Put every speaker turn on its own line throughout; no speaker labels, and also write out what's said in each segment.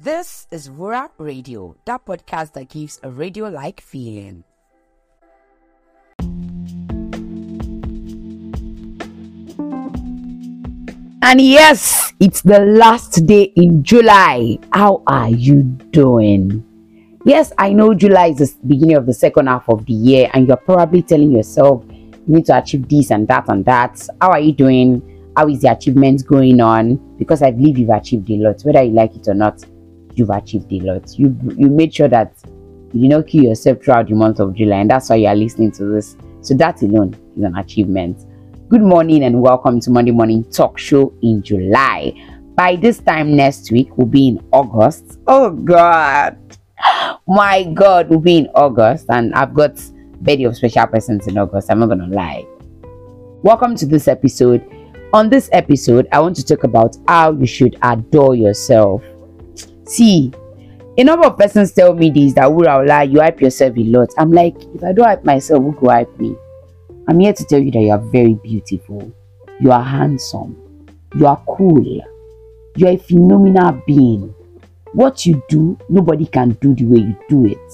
This is Wura Radio, that podcast that gives a radio like feeling. And yes, it's the last day in July. How are you doing? Yes, I know July is the beginning of the second half of the year, and you're probably telling yourself you need to achieve this and that and that. How are you doing? How is the achievement going on? Because I believe you've achieved a lot, whether you like it or not. You've achieved a lot. You you made sure that you did not kill yourself throughout the month of July, and that's why you are listening to this. So that alone is an achievement. Good morning and welcome to Monday Morning Talk Show in July. By this time next week, we'll be in August. Oh God, my God, we'll be in August, and I've got birthday of special persons in August. I'm not gonna lie. Welcome to this episode. On this episode, I want to talk about how you should adore yourself. See, a number of persons tell me this that Wuraola, you hype yourself a lot. I'm like, if I don't hype myself, who could hype me? I'm here to tell you that you are very beautiful. You are handsome. You are cool. You are a phenomenal being. What you do, nobody can do the way you do it.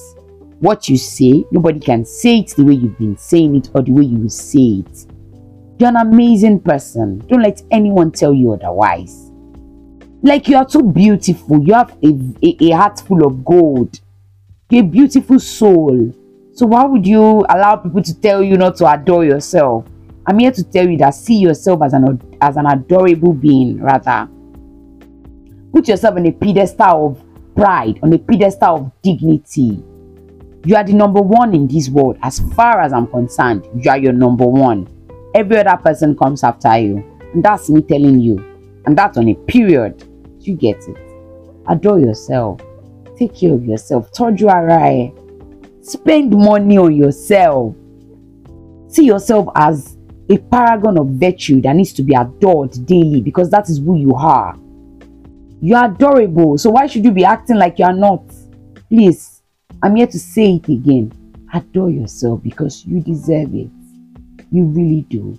What you say, nobody can say it the way you've been saying it or the way you will say it. You're an amazing person. Don't let anyone tell you otherwise. Like you are too beautiful. You have a, a, a heart full of gold. You're a beautiful soul. So why would you allow people to tell you not to adore yourself? I'm here to tell you that see yourself as an as an adorable being rather. Put yourself on a pedestal of pride, on a pedestal of dignity. You are the number one in this world. As far as I'm concerned, you are your number one. Every other person comes after you. And that's me telling you. And that's on a period. You get it. Adore yourself. Take care of yourself. Toju ara Spend money on yourself. See yourself as a paragon of virtue that needs to be adored daily because that is who you are. You are adorable, so why should you be acting like you are not? Please, I'm here to say it again. Adore yourself because you deserve it. You really do.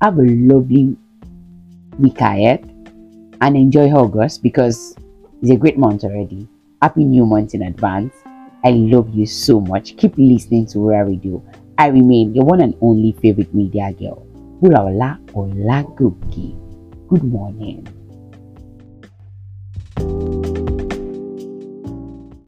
Have a lovely week ahead and enjoy August because it's a great month already. Happy new month in advance. I love you so much. Keep listening to Wura Radio. I remain your one and only favorite media girl, Wuraola Olagoke. Good morning.